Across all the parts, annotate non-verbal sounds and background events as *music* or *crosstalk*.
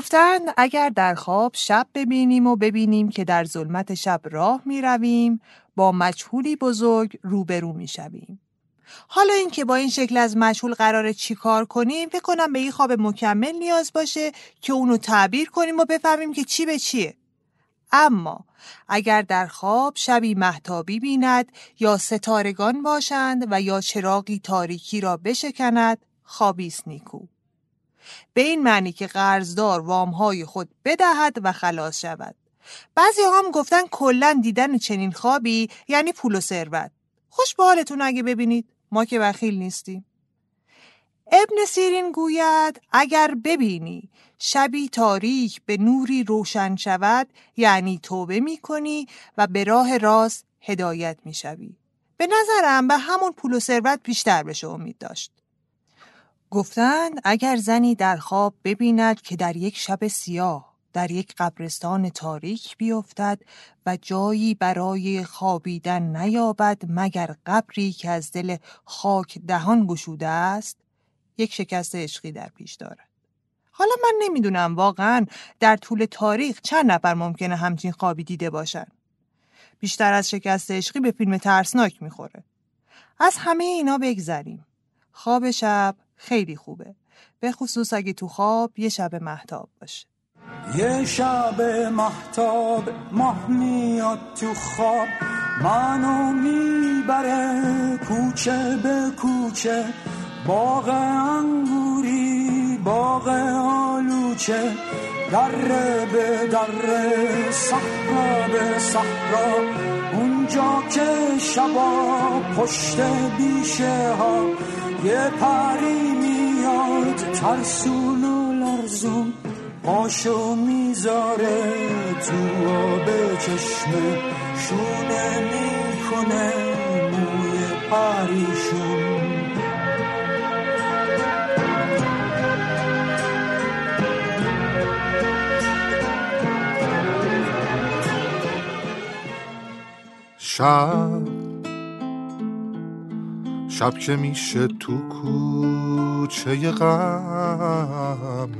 گفتند اگر در خواب شب ببینیم و ببینیم که در ظلمت شب راه می رویم با مجهولی بزرگ روبرو می شویم. حالا اینکه با این شکل از مجهول قراره چی کار کنیم فکر کنم به این خواب مکمل نیاز باشه که اونو تعبیر کنیم و بفهمیم که چی به چیه. اما اگر در خواب شبی محتابی بیند یا ستارگان باشند و یا چراغی تاریکی را بشکند خوابیست نیکو. به این معنی که قرضدار وامهای خود بدهد و خلاص شود. بعضی هم گفتن کلا دیدن چنین خوابی یعنی پول و ثروت. خوش به حالتون اگه ببینید ما که بخیل نیستیم. ابن سیرین گوید اگر ببینی شبی تاریک به نوری روشن شود یعنی توبه می کنی و به راه راست هدایت می شوی. به نظرم به همون پول و ثروت بیشتر بشه امید داشت. گفتند اگر زنی در خواب ببیند که در یک شب سیاه در یک قبرستان تاریک بیفتد و جایی برای خوابیدن نیابد مگر قبری که از دل خاک دهان گشوده است؟ یک شکست عشقی در پیش دارد. حالا من نمی‌دونم واقعا در طول تاریخ چند نفر ممکنه همچین خوابی دیده باشن؟ بیشتر از شکست عشقی به فیلم ترسناک می‌خوره. از همه اینا بگذریم. خواب شب خیلی خوبه. به خصوص اگه تو خواب یه شب محتاب باشه. یه شب محتاب ماه میاد تو خواب. منو می‌بره کوچه به کوچه. باغ انگوری باغ آلوچه. دره به دره صحرا به صحرا. اونجا که شبا پشت بیشه ها. یه پری میاد ترسون و لرزون پاشو می‌ذاره تو آب چشمه. شونه می‌کنه موی پریشون. شب شب که میشه تو کوچه غم.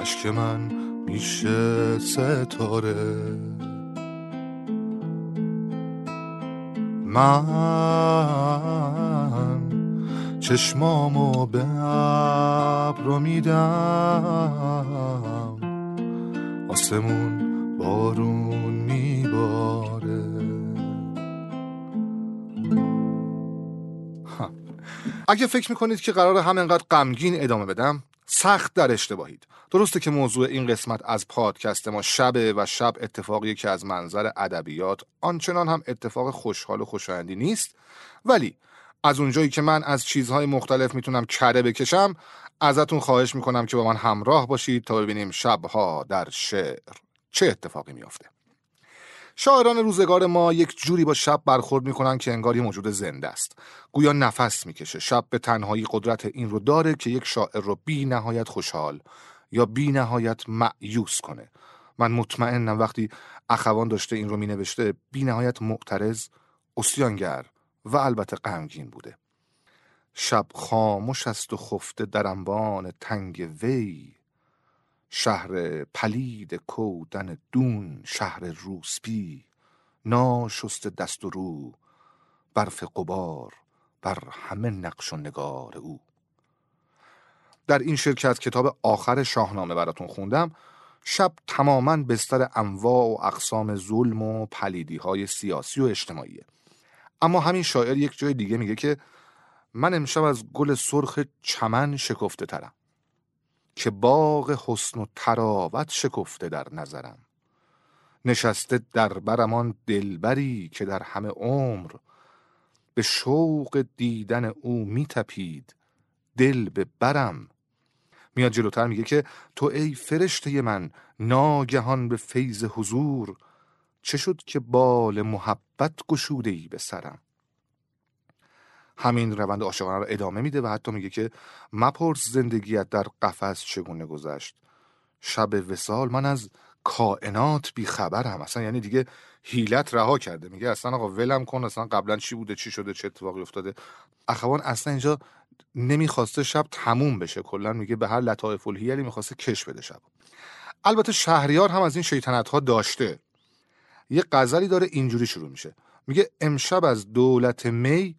اشک من میشه ستاره. من چشمامو به ابرو میدم. آسمون بارون اگه فکر می‌کنید که قرار همینقدر غمگین ادامه بدم سخت در اشتباهید. درسته که موضوع این قسمت از پادکست ما شبه و شب اتفاقی که از منظر ادبیات آنچنان هم اتفاق خوشحال و خوشایندی نیست ولی از اونجایی که من از چیزهای مختلف می‌تونم کره بکشم ازتون خواهش می‌کنم که با من همراه باشید تا ببینیم شبها در شعر چه اتفاقی میافته. شاعران روزگار ما یک جوری با شب برخورد می‌کنن که انگار یه موجود زنده است. گویا نفس می‌کشه. شب به تنهایی قدرت این رو داره که یک شاعر رو بی نهایت خوشحال یا بی نهایت معیوس کنه. من مطمئنم وقتی اخوان داشته این رو می نوشته بی نهایت معترض اسیانگر و البته غمگین بوده. شب خاموش است و خفته در انبان تنگ وی. شهر پلید کودن دون شهر روسپی. ناشست دست و رو برف قبار بر همه نقش و نگار او. در این شرکت کتاب آخر شاهنامه براتون خوندم. شب تماما بستر انواع و اقسام ظلم و پلیدی های سیاسی و اجتماعیه اما همین شاعر یک جای دیگه میگه که من امشب از گل سرخ چمن شکفته ترم. که باغ حسن و تراوت شکفته در نظرم. نشسته در برمان دلبری که در همه عمر به شوق دیدن او میتپید. دل به برم. میاد جلوتر میگه که تو ای فرشته من ناگهان به فیض حضور چه شد که بال محبت گشوده ای به سرم؟ همین روند عاشقانه رو ادامه میده و حتی میگه که مپرس زندگیت در قفس چگونه گذشت. شب وسال من از کائنات بی خبرم اصلا یعنی دیگه هیلت رها کرده. میگه اصلا آقا ولم کن اصلا قبلا چی بوده چی شده چه اتفاقی افتاده. اخوان اصلا اینجا نمی‌خواسته شب تموم بشه. کلا میگه به هر لطایف الهیلی می‌خواسته کش بده شب. البته شهریار هم از این شیطنت ها داشته. یه غزلی داره اینجوری شروع میشه. میگه امشب از دولت می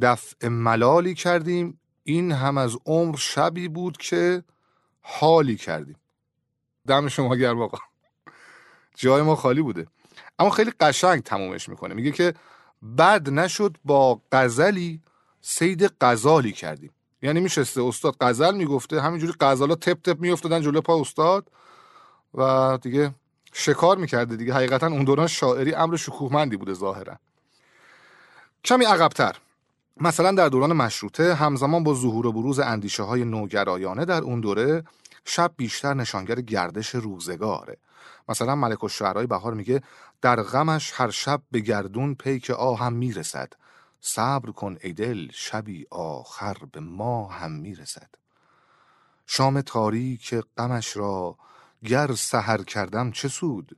دفع ملالی کردیم. این هم از عمر شبی بود که حالی کردیم. دم شما گرم آقا. جای ما خالی بوده. اما خیلی قشنگ تمومش می‌کنه. میگه که بد نشد با غزلی سید غزالی کردیم. یعنی میشسته استاد غزل می‌گفته همینجوری غزالا تپ تپ میافتادن جلو پا استاد و دیگه شکار می‌کرده دیگه. حقیقتا اون دوران شاعری امر شکوهمندی بوده ظاهرا. کمی عقبتر. مثلا در دوران مشروطه همزمان با ظهور و بروز اندیشه های نوگرایانه در اون دوره شب بیشتر نشانگر گردش روزگاره. مثلا ملک الشعرهای بهار میگه در غمش هر شب به گردون پیک آهم می‌رسد. صبر کن ای دل شبی آخر به ما هم می‌رسد. شام تاریک غمش را گر سحر کردم چه سود؟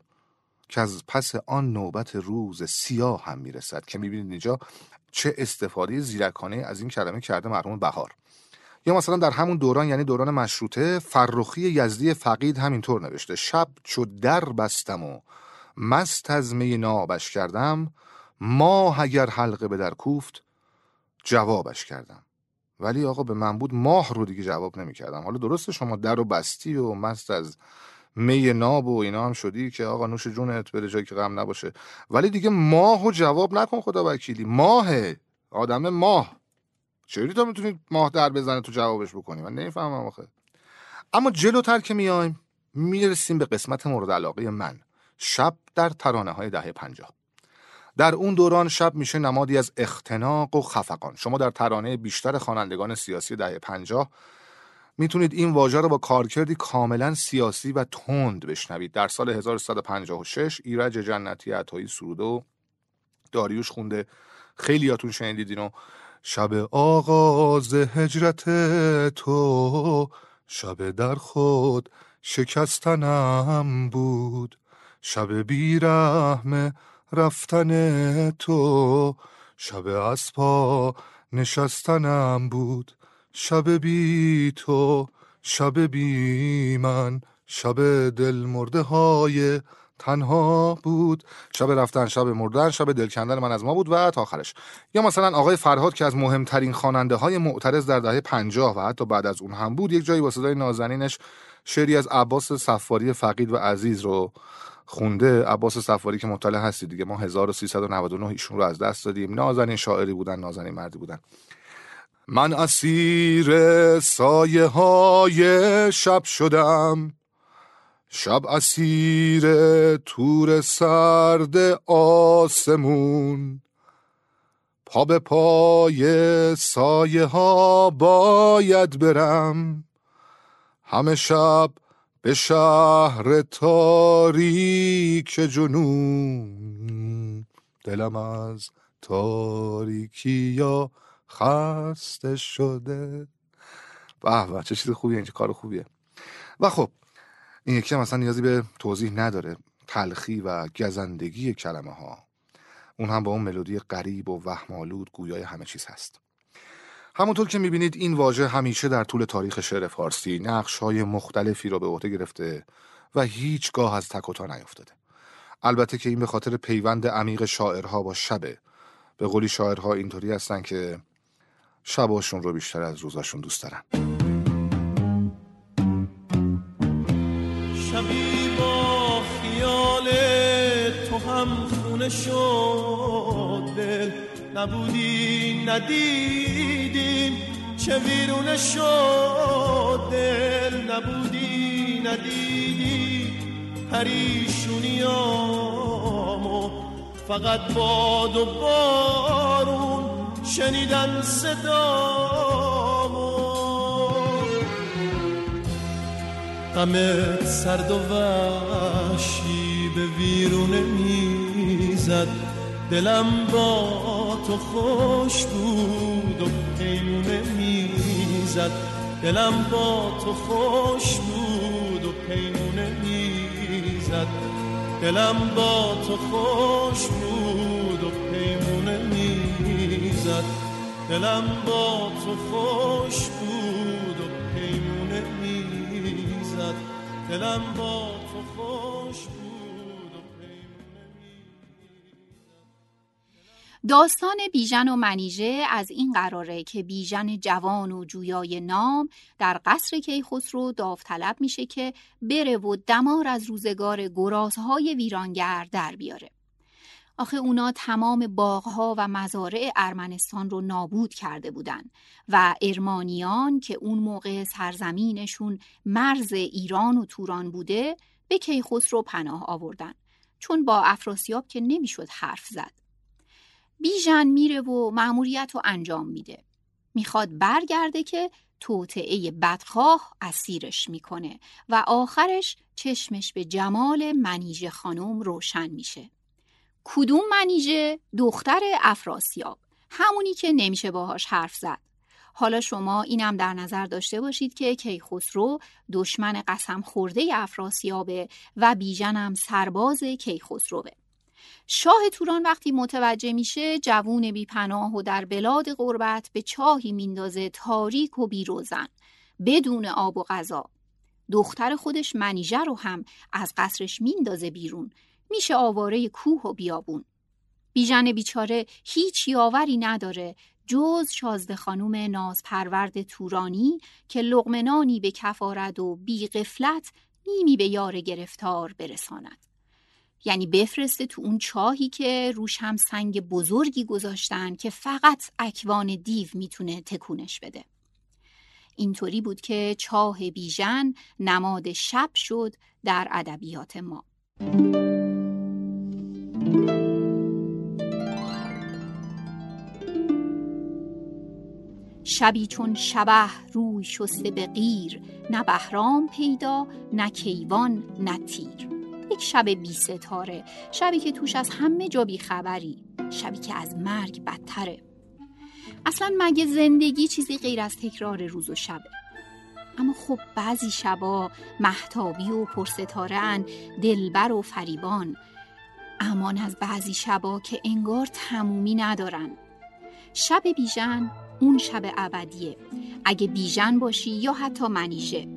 که از پس آن نوبت روز سیاه هم می‌رسد. که می‌بینید اینجا چه استفاده زیرکانه از این کلمه کرده مرحوم بهار. یا مثلا در همون دوران یعنی دوران مشروطه فرخی یزدی فقید همینطور نوشته. شب چو در بستم و مست از می نابش کردم ماه اگر حلقه به در کوفت جوابش کردم. ولی آقا به من بود ماه رو دیگه جواب نمی‌کردم. حالا درسته شما در و بستی و مست از می ناب و اینا هم شدی که آقا نوش جونت بره جایی که غم نباشه. ولی دیگه ماه و جواب نکن خدا وکیلی. ماه آدم ماه. چجوری تو می‌تونید ماه در بزنه تو جوابش بکنی؟ من نمی‌فهمم آخه. اما جلوتر که میایم می‌رسیم به قسمت مورد علاقه من. شب در ترانه های دهه پنجاه. در اون دوران شب میشه نمادی از اختناق و خفقان. شما در ترانه بیشتر خوانندگان سیاسی دهه پنجاه می‌تونید این واژه رو با کارکردی کاملا سیاسی و تند بشنوید. در سال 1356 ایرج جنتی عطایی سروده و داریوش خونده. خیلیاتون شنیدید اینو شب آغاز هجرت تو شب در خود شکستنم بود. شب بیرحم رفتن تو شب از پا نشستنم بود. شب بی تو شب بی من شب دل مرده های تنها بود. شب رفتن شب مردن شب دل کندن من از ما بود و تا آخرش. یا مثلا آقای فرهاد که از مهمترین خواننده های معترض در دهه پنجاه و حتی بعد از اون هم بود یک جایی با صدای نازنینش شعری از عباس صفاری فقید و عزیز رو خونده. عباس صفاری که مطلع هستی دیگه ما 1399 ایشون رو از دست دادیم. نازنین شاعری بودن نازنین مردی بودن. من اسیر سایه های شب شدم. شب اسیر تور سرد آسمون. پا به پای سایه ها باید برم. همه شب به شهر تاریک جنون. دلم از تاریکی یا خسته شده. به به چه چیز خوبیه اینجا کار خوبیه. و خب این یکی هم اصلا نیازی به توضیح نداره. تلخی و گزندگی کلمه ها اون هم با اون ملودی غریب و وهمالود گویای همه چیز هست. همونطور که می‌بینید این واژه همیشه در طول تاریخ شعر فارسی نقش های مختلفی را به عهده گرفته و هیچگاه از تک و نیفتاده. البته که این به خاطر پیوند عمیق شاعرها با شبه. به قولی شاعرها اینطوری هستن که شباشون رو بیشتر از روزاشون دوست دارن شبی با خیال تو هم خونه شد دل نبودی ندیدیم. چه ویرونه شد دل نبودی ندیدی. پریشونیامو فقط باد و بارون. شنیدن صدامو. غمت سرد و وحشی به ویرونه می‌زد. دلم با تو خوش بود و پیمونه می‌زد. دلم با تو خوش بود و پیمونه می‌زد. دلم با تو خوش بود. دلم با تو خوش بود و پیمونه می‌زد دلم با تو خوش بود داستان بیژن و منیژه از این قراره که بیژن جوان و جویای نام در قصر کیخسرو داوطلب میشه که بره و دمار از روزگار گرازهای ویرانگر در بیاره. آخه اونا تمام باغها و مزارع ارمنستان رو نابود کرده بودن و ارمانیان که اون موقع سرزمینشون مرز ایران و توران بوده به کیخسرو پناه آوردن چون با افراسیاب که نمی‌شد حرف زد. بیژن میره و مأموریت رو انجام میده. می‌خواد برگرده که توطعه بدخواه اسیرش می‌کنه و آخرش چشمش به جمال منیژه خانم روشن میشه. کدوم منیژه؟ دختر افراسیاب. همونی که نمیشه باهاش حرف زد. حالا شما اینم در نظر داشته باشید که کیخسرو دشمن قسم خورده افراسیابه و بیژنم سرباز کیخسروه. شاه توران وقتی متوجه میشه جوون بیپناه و در بلاد غربت به چاهی میندازه تاریک و بیروزن بدون آب و غذا دختر خودش منیژه رو هم از قصرش میندازه بیرون میشه آواره کوه و بیابون بیژن بیچاره هیچ یاوری نداره جز شازده خانوم ناز پرورد تورانی که لغمنانی به کفارد و بی غفلت نیمی به یار گرفتار برساند یعنی بفرسته تو اون چاهی که روش هم سنگ بزرگی گذاشتن که فقط اکوان دیو می‌تونه تکونش بده. اینطوری بود که چاه بیژن نماد شب شد در ادبیات ما. شبی چون شبه روی شسته به غیر نه بهرام پیدا نه کیوان نه تیر. یک شب بی ستاره شبی که توش از همه جا بی خبری شبی که از مرگ بدتره. اصلا مگه زندگی چیزی غیر از تکرار روز و شبه؟ اما خب بعضی شبا محتابی و پرستاره ان دلبر و فریبان. امان از بعضی شبا که انگار تمومی ندارن. شب بیژن اون شب ابدیه. اگه بیژن باشی یا حتی منیژه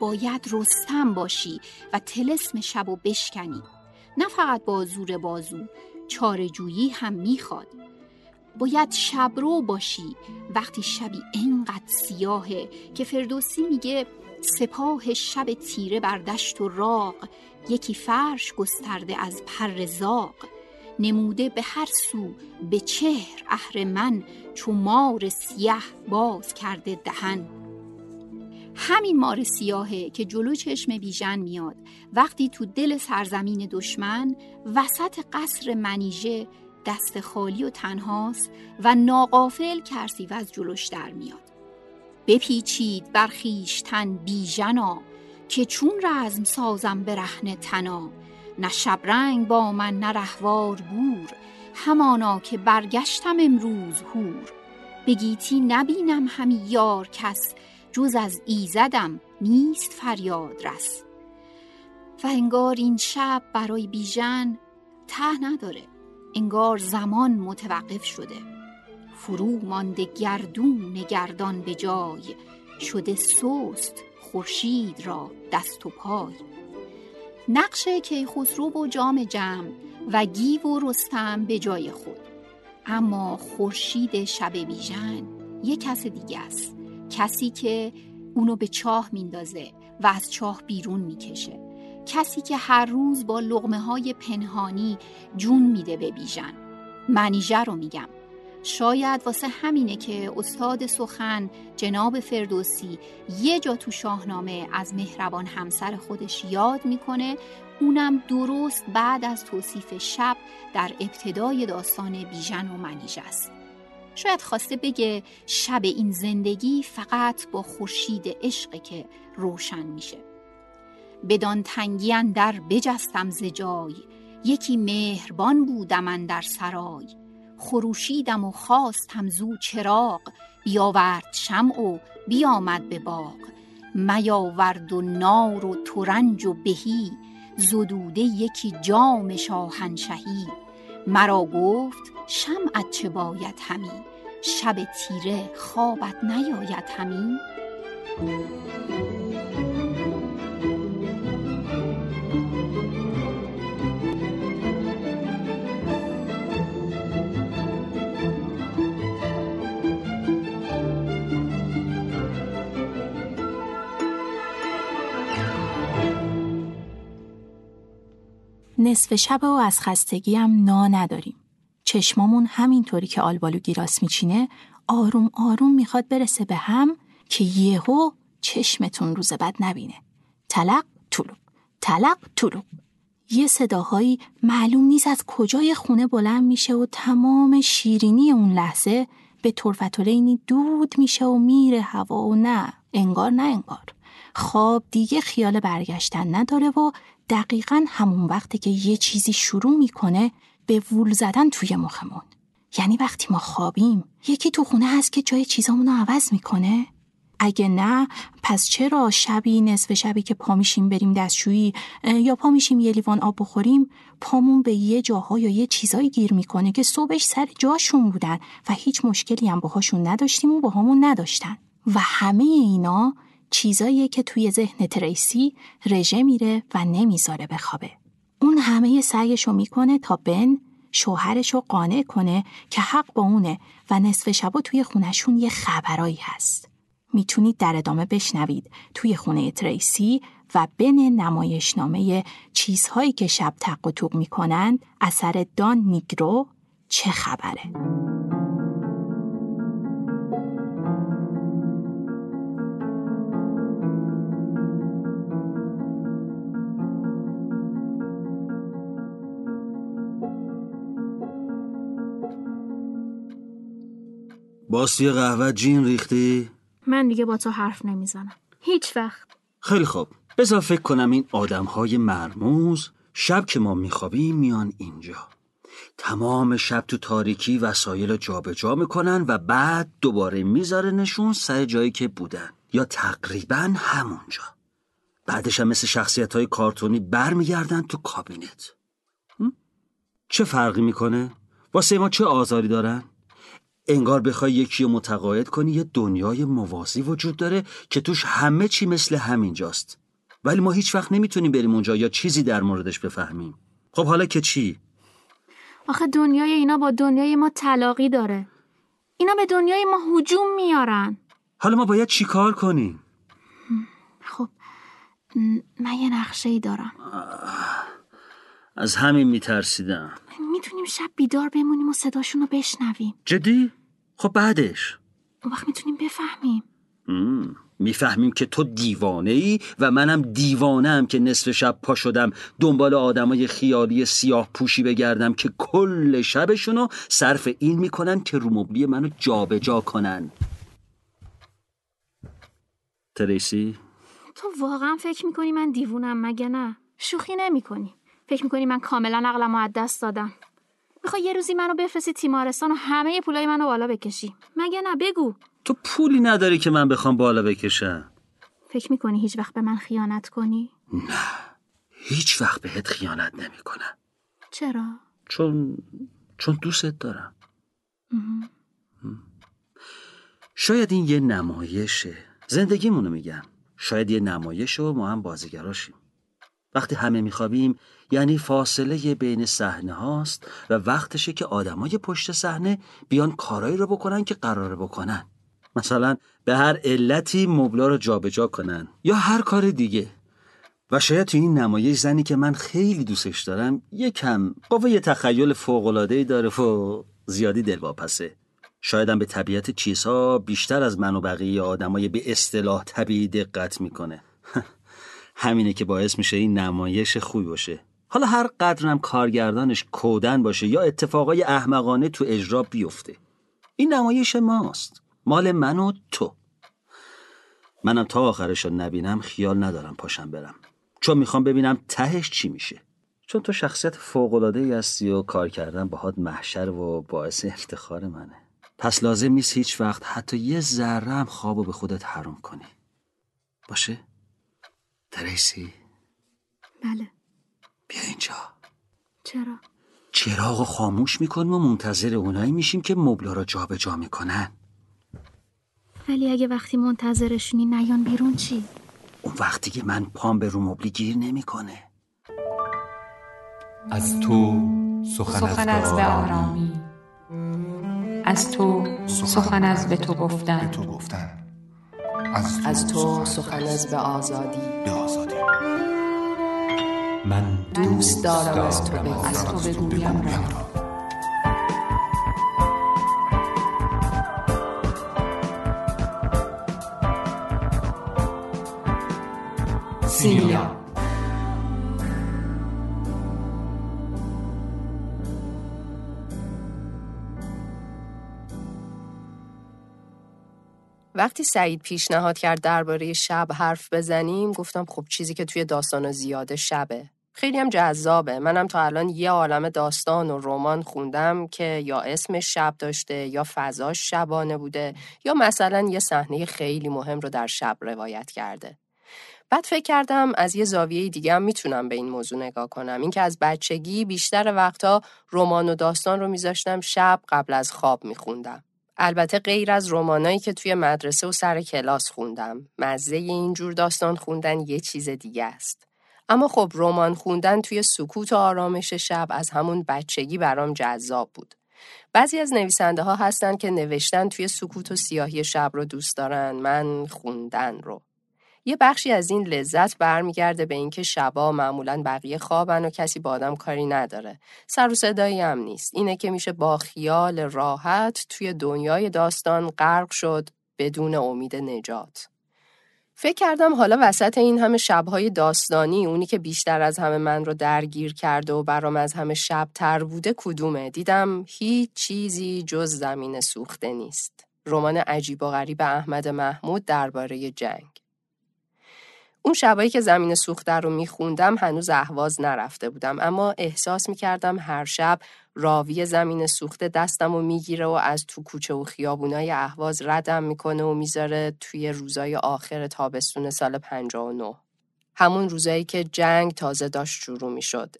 باید رستم باشی و تلسم شب و بشکنی. نه فقط با زور بازو چارجویی هم می‌خواد. باید شبرو باشی وقتی شبی انقدر سیاهه که فردوسی میگه سپاه شب تیره بر دشت و راق یکی فرش گسترده از پر زاق نموده به هر سو به چهر اهرمن چو مار سیه باز کرده دهن. همین مار سیاهه که جلو چشم بیژن میاد. وقتی تو دل سرزمین دشمن وسط قصر منیژه دست خالی و تنهاست و ناقافل کرسی و از جلوش در میاد. بپیچید بر خویشتن بیژنا که چون رزم سازم به رهن تنا. نه شبرنگ با من نه رهوار بور همانا که برگشتم امروز هور بگیتی نبینم همی یار کس جز از ایزدم نیست فریاد رس. و انگار این شب برای بیژن ته نداره انگار زمان متوقف شده. فرو مانده گردون گردان به جای شده سست خورشید را دست و پای. نقش کیخسرو و جام جمع و گیو و رستم به جای خود. اما خورشید شب بیژن یک کس دیگه است. کسی که اونو به چاه میندازه و از چاه بیرون می‌کشه. کسی که هر روز با لغمه های پنهانی جون میده به بیژن. منیژه رو میگم. شاید واسه همینه که استاد سخن جناب فردوسی یه جا تو شاهنامه از مهربان همسر خودش یاد می‌کنه اونم درست بعد از توصیف شب در ابتدای داستان بیژن و منیژه است. شاید خواسته بگه شب این زندگی فقط با خورشید عشقه که روشن میشه. بدان تنگی اندر بجستم ز جای یکی مهربان بودم در سرای. خروشیدم و خواستم زو چراغ بیاورد شمع و بیامد به باغ. میاورد و نار و ترنج و بهی زدوده یکی جام شاهنشهی. مرا گفت شمعت چه باید همی؟ شب تیره خوابت نیاید همی؟ نصف شب و از خستگی هم نا نداریم. چشمامون همینطوری که آلبالو گیراس میچینه آروم آروم می‌خواد برسه به هم که یهو چشمتون روز بد نبینه. تلق طلوب تلق طلوب یه صداهایی معلوم نیست از کجای خونه بلند میشه و تمام شیرینی اون لحظه به طرفتولینی دود میشه و میره هوا و نه انگار نه انگار خواب دیگه خیال برگشتن نداره و دقیقا همون وقتی که یه چیزی شروع می‌کنه به وول زدن توی مخمون. یعنی وقتی ما خوابیم یکی تو خونه هست که جای چیزامون رو عوض می‌کنه. اگه نه پس چرا شبی نصف شبی که پا میشیم بریم دستشویی یا پا میشیم یه لیوان آب بخوریم پامون به یه جاها یا یه چیزایی گیر می‌کنه که صبحش سر جاشون بودن و هیچ مشکلی هم باهاشون نداشتیم و باهامون نداشتن. و همه اینا چیزاییه که توی ذهن تریسی رژه میره و نمی‌ذاره بخوابه. اون همه سعیشو می‌کنه تا بن شوهرشو قانع کنه که حق با اونه و نصف شبا توی خونشون یه خبرایی هست. می‌تونید در ادامه بشنوید توی خونه تریسی و بن نمایشنامه چیزهایی که شب تق و توق می‌کنند اثر دان نیگرو چه خبره؟ باز توی قهوه جین ریختی؟ من دیگه با تو حرف نمی‌زنم. هیچ وقت. خیلی خوب. بذار فکر کنم این آدم های مرموز شب که ما میخوابیم میان اینجا. تمام شب تو تاریکی وسایل رو جابجا می‌کنن و بعد دوباره می‌ذاره نشون سر جایی که بودن. یا تقریبا همونجا. بعدش هم مثل شخصیت های کارتونی برمیگردن تو کابینت. چه فرقی می‌کنه؟ واسه ما چه آزاری دارن؟ انگار بخوای یکی رو متقاعد کنی یه دنیای موازی وجود داره که توش همه چی مثل همینجاست. ولی ما هیچ وقت نمی‌تونیم بریم اونجا یا چیزی در موردش بفهمیم. خب حالا که چی؟ آخه دنیای اینا با دنیای ما تلاقی داره. اینا به دنیای ما هجوم میارن. حالا ما باید چی کار کنیم؟ خب من یه نقشه ای دارم از همین میترسیدم. می‌تونیم شب بیدار بمونیم و صداشون رو بشنویم. جدی؟ خب بعدش. اون وقت می‌تونیم بفهمیم. می‌فهمیم که تو دیوانه ای و منم دیوانه ام که نصف شب پا شدم دنبال آدمای خیالی سیاه پوشی بگردم که کل شبشونو صرف این می‌کنن که رومبلی منو جابجا جا کنن. تریسی؟ تو واقعا فکر می‌کنی من دیوونم مگه نه؟ شوخی نمی‌کنی. فکر می‌کنی من کاملا عقلمو از دست دادم. می‌خوای یه روزی منو بفرستی تیمارستان و همه پولای منو بالا بکشی. مگه نه؟ بگو. تو پولی نداری که من بخوام بالا بکشم. فکر می‌کنی هیچ وقت به من خیانت کنی؟ نه. هیچ وقت بهت خیانت نمی‌کنم. چرا؟ چون چون دوستت دارم. شاید این یه نمایشه. زندگیمونو میگم. شاید یه نمایش و ما هم بازیگراشیم. وقتی همه میخوابیم یعنی فاصله بین صحنه هاست و وقتشه که آدمای پشت صحنه بیان کارایی رو بکنن که قراره بکنن. مثلا به هر علتی مبلا رو جابجا کنن. یا هر کار دیگه. و شاید تو این نمایش زنی که من خیلی دوستش دارم یکم قوه تخیل فوق‌العاده‌ای داره و زیادی دلواپسه. شایدم به طبیعت چیزها بیشتر از من و بقیه آدمای به اصطلاح طبیعی دقت می‌کنه. *laughs* همینه که باعث میشه این نمایش خوبی باشه. حالا هر قدرم کارگردانش کودن باشه یا اتفاقای احمقانه تو اجرا بیفته. این نمایش ماست. مال من و تو. منم تا آخرش رو نبینم خیال ندارم پاشم برم. چون می‌خوام ببینم تهش چی میشه. چون تو شخصیت فوقلاده ای هستی و کار کردن باهات محشر و باعث افتخار منه. پس لازم نیست هیچ وقت حتی یه ذره هم خوابو به خودت حروم کنی. باشه؟ تریسی بله. بیا اینجا. چرا؟ چراغ رو خاموش می‌کنیم و منتظر اونایی میشیم که مبلا را جابجا می‌کنن. ولی اگه وقتی منتظرشونی نیان بیرون چی؟ اون وقتی که من پام به رو مبلی گیر نمی‌کنه. از تو سخن از به آرامی. از تو سخن از به تو گفتن تو گفتن. از تو سخن از به آزادی. به آزادی. من دوست دارم از تو بگویم. را سیمیا. وقتی سعید پیشنهاد کرد درباره شب حرف بزنیم گفتم خب چیزی که توی داستان زیاده شبه. خیلی هم جذابه. منم تا الان یه عالم داستان و رمان خوندم که یا اسمش شب داشته یا فضاش شبانه بوده یا مثلا یه صحنه خیلی مهم رو در شب روایت کرده. بعد فکر کردم از یه زاویه دیگه هم می‌تونم به این موضوع نگاه کنم. اینکه از بچگی بیشتر وقتا رمان و داستان رو میذاشتم شب قبل از خواب میخوندم. البته غیر از رمانایی که توی مدرسه و سر کلاس خوندم. مزه اینجور داستان خوندن یه چیز دیگه است. اما خب رمان خوندن توی سکوت و آرامش شب از همون بچگی برام جذاب بود. بعضی از نویسنده ها هستن که نوشتن توی سکوت و سیاهی شب رو دوست دارن من خوندن رو. یه بخشی از این لذت برمیگرده به اینکه شبا معمولا بقیه خوابن و کسی با آدم کاری نداره. سر و صدایی هم نیست. اینه که میشه با خیال راحت توی دنیای داستان غرق شد بدون امید نجات. فکر کردم حالا وسط این همه شبهای داستانی اونی که بیشتر از همه من رو درگیر کرده و برام از همه شب تر بوده کدومه دیدم هیچ چیزی جز زمین سوخته نیست رمان عجیب و غریب احمد محمود درباره جنگ اون شبایی که زمین سوخته رو میخوندم هنوز اهواز نرفته بودم. اما احساس می‌کردم هر شب راوی زمین سوخته دستم و می‌گیره و از تو کوچه و خیابونای اهواز ردم می‌کنه و می‌ذاره توی روزای آخر تابستون سال 59 همون روزایی که جنگ تازه داشت شروع می‌شد.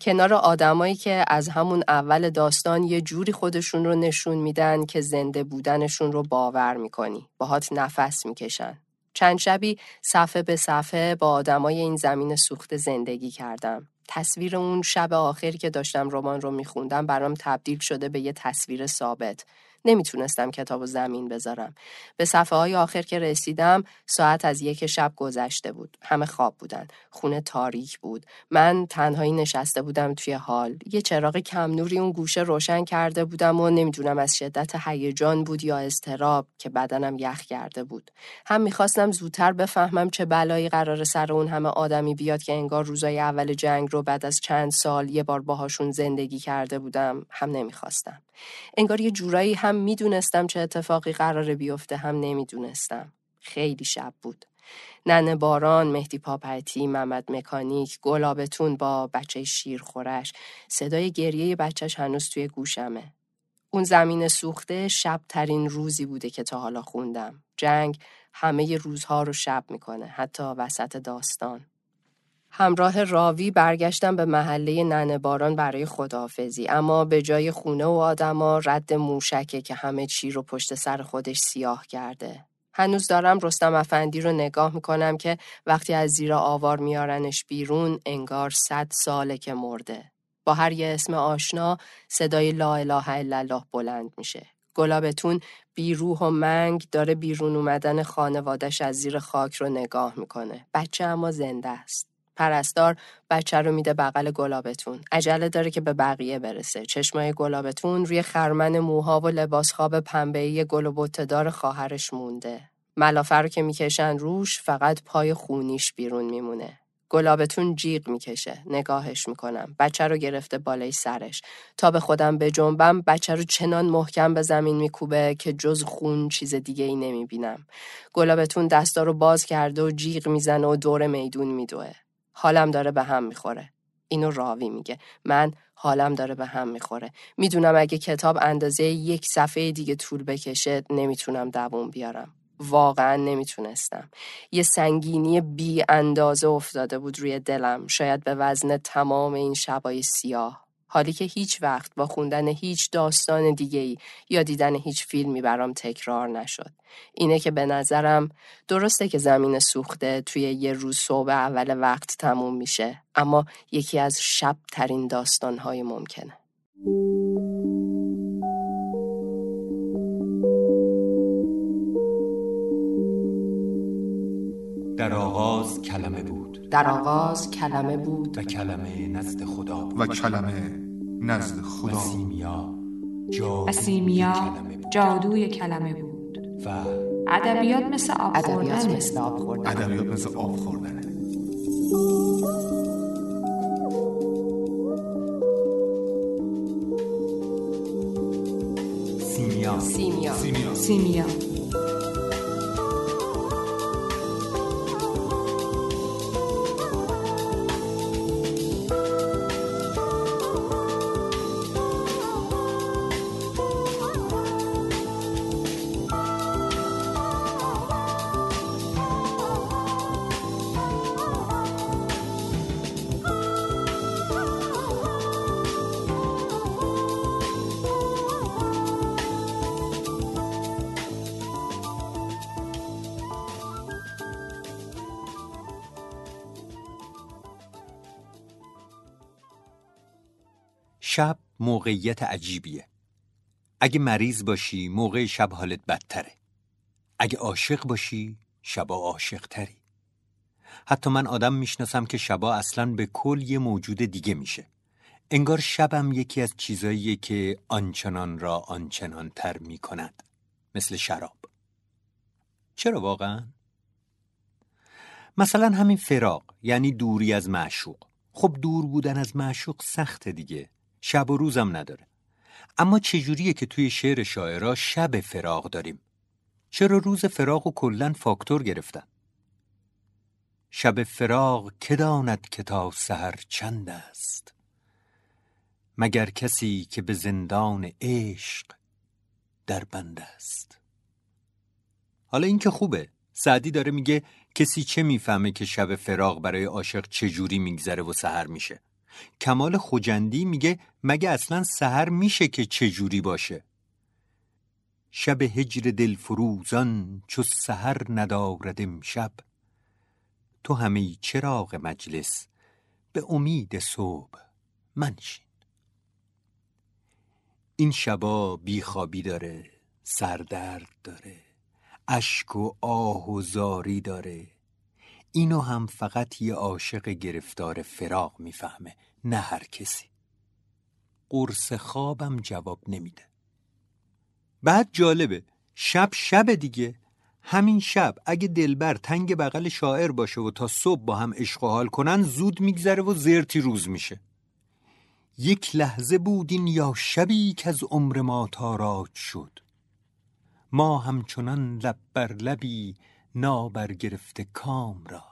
کنار آدمایی که از همون اول داستان یه جوری خودشون رو نشون میدن که زنده بودنشون رو باور می‌کنی. باهات نفس می‌کشن. چند شبی صفحه به صفحه با آدمای این زمین سوخت زندگی کردم. تصویر اون شب آخری که داشتم رمان رو میخوندم برام تبدیل شده به یه تصویر ثابت. نمی‌تونستم کتاب و زمین بذارم. به صفحه های آخر که رسیدم ساعت از یک شب گذشته بود. همه خواب بودن. خونه تاریک بود. من تنهایی نشسته بودم توی حال. یه چراغ کم نوری اون گوشه روشن کرده بودم و نمی‌دونم از شدت هیجان بود یا اضطراب که بدنم یخ کرده بود. هم می‌خواستم زودتر بفهمم چه بلایی قرار سر اون همه آدمی بیاد که انگار روزای اول جنگ رو بعد از چند سال یه بار باهاشون زندگی کرده بودم. هم نمی‌خواستم. انگار یه جورایی هم می‌دونستم چه اتفاقی قراره بیفته هم نمی‌دونستم. خیلی شب بود. ننه باران، مهدی پاپتی، محمد مکانیک، گلابتون با بچه شیر خورش، صدای گریه بچهش هنوز توی گوشمه. اون زمین سوخته شب ترین روزی بوده که تا حالا خوندم. جنگ همه روزها رو شب می‌کنه، حتی وسط داستان. همراه راوی برگشتم به محله ننه باران برای خداحافظی اما به جای خونه و آدما رد موشکه که همه چی رو پشت سر خودش سیاه کرده. هنوز دارم رستم افندی رو نگاه می‌کنم که وقتی از زیر آوار میارنش بیرون انگار صد ساله که مرده. با هر یه اسم آشنا صدای لا اله الا الله بلند میشه. گلابتون بیروح و منگ داره بیرون اومدن خانوادش از زیر خاک رو نگاه می‌کنه. بچه اما زنده است. پرستار بچه رو میده بغل گلابتون. عجله داره که به بقیه برسه. چشمای گلابتون روی خرمن موها و لباس خواب پنبه‌ای گل و خواهرش مونده. ملافه رو که می‌کشن روش فقط پای خونیش بیرون میمونه. گلابتون جیغ می‌کشه. نگاهش می‌کنم. بچه رو گرفته بالای سرش. تا به خودم به جنبم بچه رو چنان محکم به زمین میکوبه که جز خون چیز دیگه ای نمی‌بینم. گلابتون دستا رو باز کرده و جیغ می‌زنه و دور میدون میدوه. حالم داره به هم می‌خوره. اینو راوی میگه. من حالم داره به هم می‌خوره. می‌دونم اگه کتاب اندازه یک صفحه دیگه طول بکشه نمی‌تونم دووم بیارم. واقعا نمی‌تونستم. یه سنگینی بی اندازه افتاده بود روی دلم. شاید به وزن تمام این شبای سیاه. حالی که هیچ وقت با خوندن هیچ داستان دیگه ای یا دیدن هیچ فیلمی برام تکرار نشد. اینه که به نظرم درسته که زمین سوخته توی یه روز صبح اول وقت تموم میشه اما یکی از شب ترین داستانهای ممکنه. در آغاز کلمه بود در آغاز کلمه بود. و کلمه نزد خدا و کلمه نزد خدا. سیمیا و سیمیا جادوی کلمه بود. و ادبیات مثل آب ادبیات. مثل آب خوردن ادبیات مثل آب سیمیا. سیمیا. سیمیا. سیمیا. شب موقعیت عجیبیه. اگه مریض باشی موقع شب حالت بدتره. اگه عاشق باشی شبا عاشق تری حتی من آدم می‌شناسم که شبا اصلا به کل یه موجود دیگه میشه. انگار شبم یکی از چیزاییه که آنچنان را آنچنان تر می‌کند. مثل شراب. چرا واقعا؟ مثلا همین فراق یعنی دوری از معشوق. خب دور بودن از معشوق سخته دیگه. شب و روزم نداره. اما چجوریه که توی شعر شاعرها شب فراق داریم؟ چرا روز فراق و کلن فاکتور گرفتن؟ شب فراق که داند که تا سحر چند است؟ مگر کسی که به زندان عشق در بند است؟ حالا این که خوبه. سعدی داره میگه کسی چه می‌فهمه که شب فراق برای عاشق چجوری میگذره و سحر میشه؟ کمال خوجندی میگه مگه اصلا سحر میشه که چجوری باشه؟ شب هجر دلفروزان چو سحر ندارد امشب. تو همه چراغ مجلس به امید صبح منشین. این شبا بیخوابی داره سردرد داره اشک و آه و زاری داره. اینو هم فقط یه عاشق گرفتار فراق می‌فهمه نه هر کسی. قرص خوابم جواب نمیده. بعد جالبه شب شب دیگه. همین شب اگه دلبر تنگ بغل شاعر باشه و تا صبح با هم عشق و حال کنن زود میگذره و زرتی روز میشه. یک لحظه بود این یا شبی که از عمر ما تاراج شد. ما همچنان لب بر لبی نابر گرفته کام را.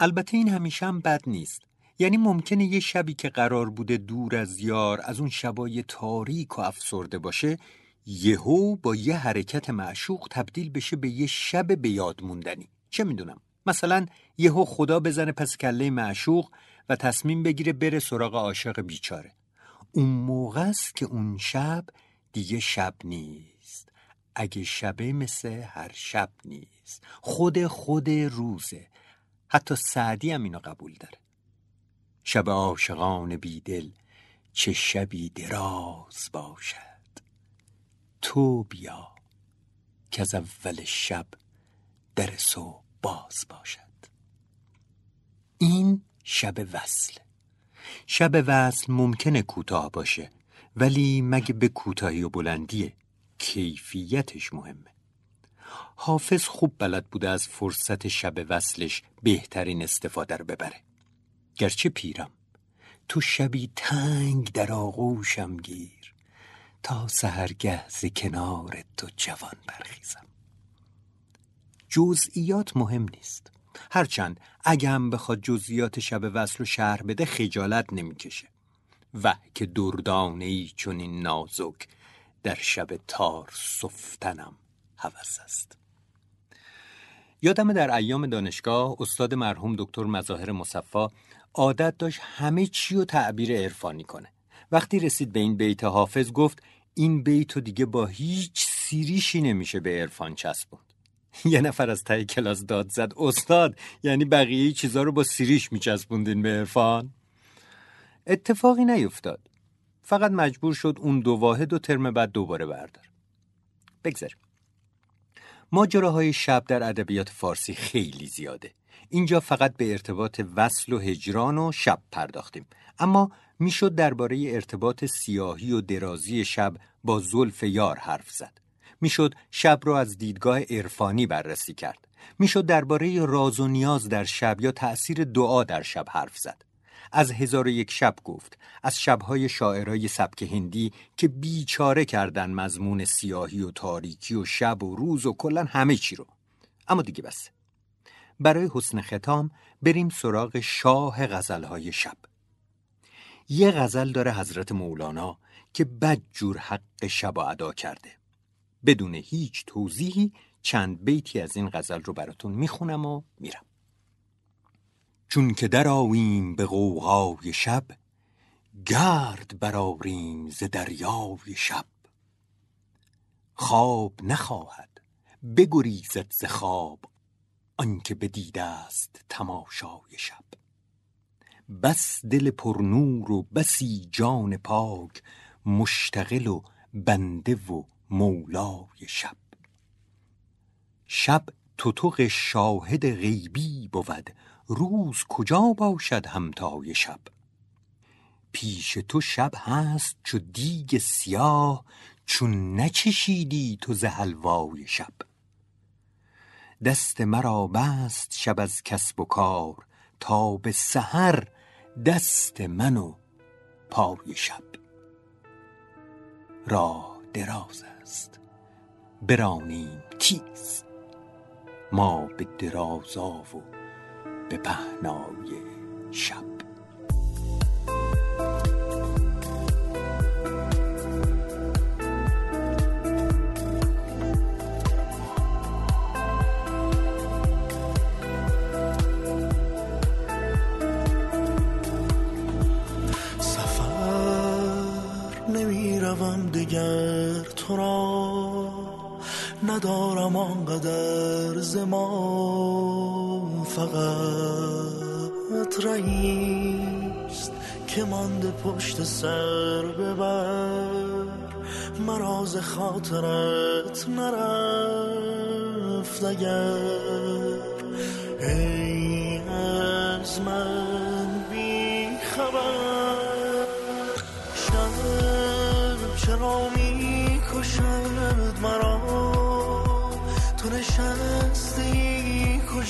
البته این همیشه هم بد نیست. یعنی ممکنه یه شبی که قرار بوده دور از یار از اون شبای تاریک و افسرده باشه یهو با یه حرکت معشوق تبدیل بشه به یه شب به یاد موندنی. چه می‌دونم؟ مثلا یهو خدا بزنه پس کله معشوق و تصمیم بگیره بره سراغ عاشق بیچاره. اون موقع است که اون شب دیگه شب نیست. اگه شبه مثل هر شب نیست. خود خود روزه. حتی سعدی هم اینو قبول داره. شب عاشقان بیدل چه شبی دراز باشد. تو بیا که از اول شب در صبح باز باشد. این شب وصل. شب وصل ممکنه کوتاه باشه ولی مگه به کوتاهی و بلندیه؟ کیفیتش مهمه. حافظ خوب بلد بوده از فرصت شب وصلش بهترین استفاده رو ببره. گرچه پیرم تو شبی تنگ در آغوشم گیر تا سهرگه ز کنار تو جوان برخیزم. جزئیات مهم نیست. هرچند اگه هم بخواد جزئیات شب وصل رو شهر بده خجالت نمی‌کشه. و که دردانه ای چون این نازک در شب تار صفتنم هوس است. یادم در ایام دانشگاه استاد مرحوم دکتر مظاهر مصفا عادت داشت همه چی رو تعبیر عرفانی کنه. وقتی رسید به این بیت حافظ گفت این بیت دیگه با هیچ سیریشی نمیشه به عرفان چسبوند. *laughs* یه نفر از ته کلاس داد زد استاد یعنی بقیه چیزا رو با سیریش میچسبوندین به عرفان؟ اتفاقی نیفتاد. فقط مجبور شد اون دو واحد و ترم بعد دوباره بردار. بگذاریم. ماجراهای شب در ادبیات فارسی خیلی زیاده. اینجا فقط به ارتباط وصل و هجران و شب پرداختیم. اما می‌شد درباره ارتباط سیاهی و درازی شب با زلف یار حرف زد. می‌شد شب را از دیدگاه عرفانی بررسی کرد. می‌شد درباره راز و نیاز در شب یا تأثیر دعا در شب حرف زد. از هزار و یک شب گفت از شبهای شاعرای سبک هندی که بیچاره کردن مضمون سیاهی و تاریکی و شب و روز و کلا همه چی رو. اما دیگه بس. برای حسن ختام بریم سراغ شاه غزلهای شب. یه غزل داره حضرت مولانا که بدجور حق شب ادا کرده. بدون هیچ توضیحی چند بیتی از این غزل رو براتون می‌خونم و میرم. چون که در آویم به غوغای شب گرد براریم ز دریای شب. خواب نخواهد بگریزد ز خواب آنکه بدیده است تماشای شب. بس دل پرنور و بسی جان پاک مشتغل و بنده و مولای شب. شب تتق شاهد غیبی بود روز کجا باشد همتای شب؟ پیش تو شب هست چو دیگ سیاه چون نچشیدی تو ز حلوای شب. دست مرا بست شب از کسب و کار تا به سحر دست من و پای شب. راه دراز است برانیم تیز ما به درازا و به پهنای شب. دگر تو را. ندارم آنقدر زمان فقط رئیست که مانده پشت سر ببر. مراز خاطرت نرفت اگر. ای از من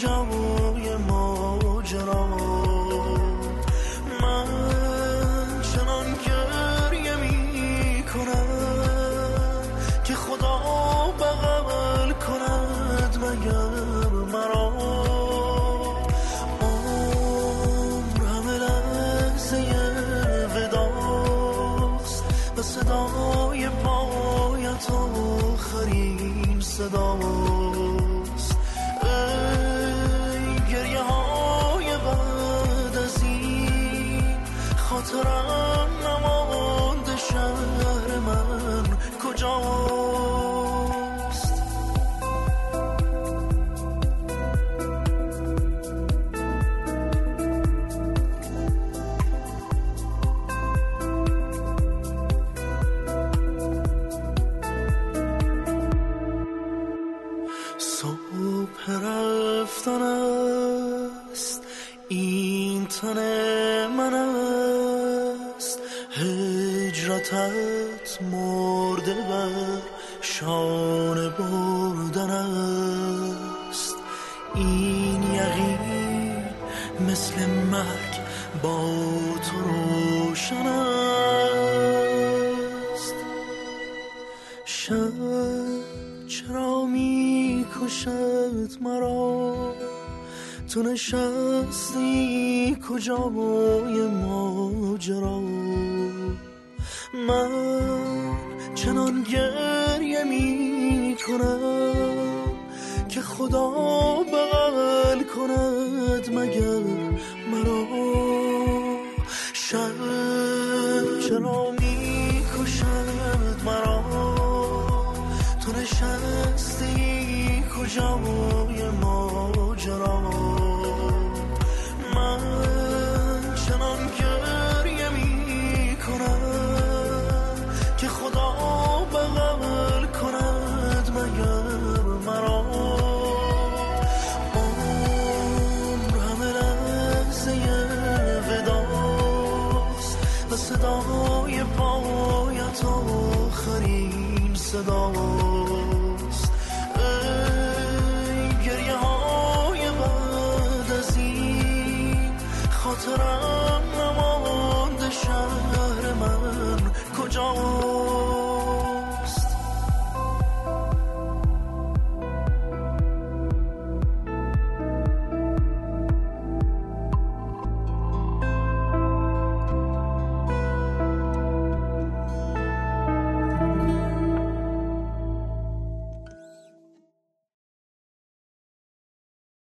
کجای ماجرا من چنان گریه می کنم که خدا بغل کند مگر مرا. عمر همه لحظه وداست و صدای پایت آخرین صداست 사랑 نشستی کجای ماجرا؟ من چنان گریه می کنم که خدا بغل کند مگر مرا؟ شب چرا می کشد مرا؟ تو نشستی کجای ماجرا؟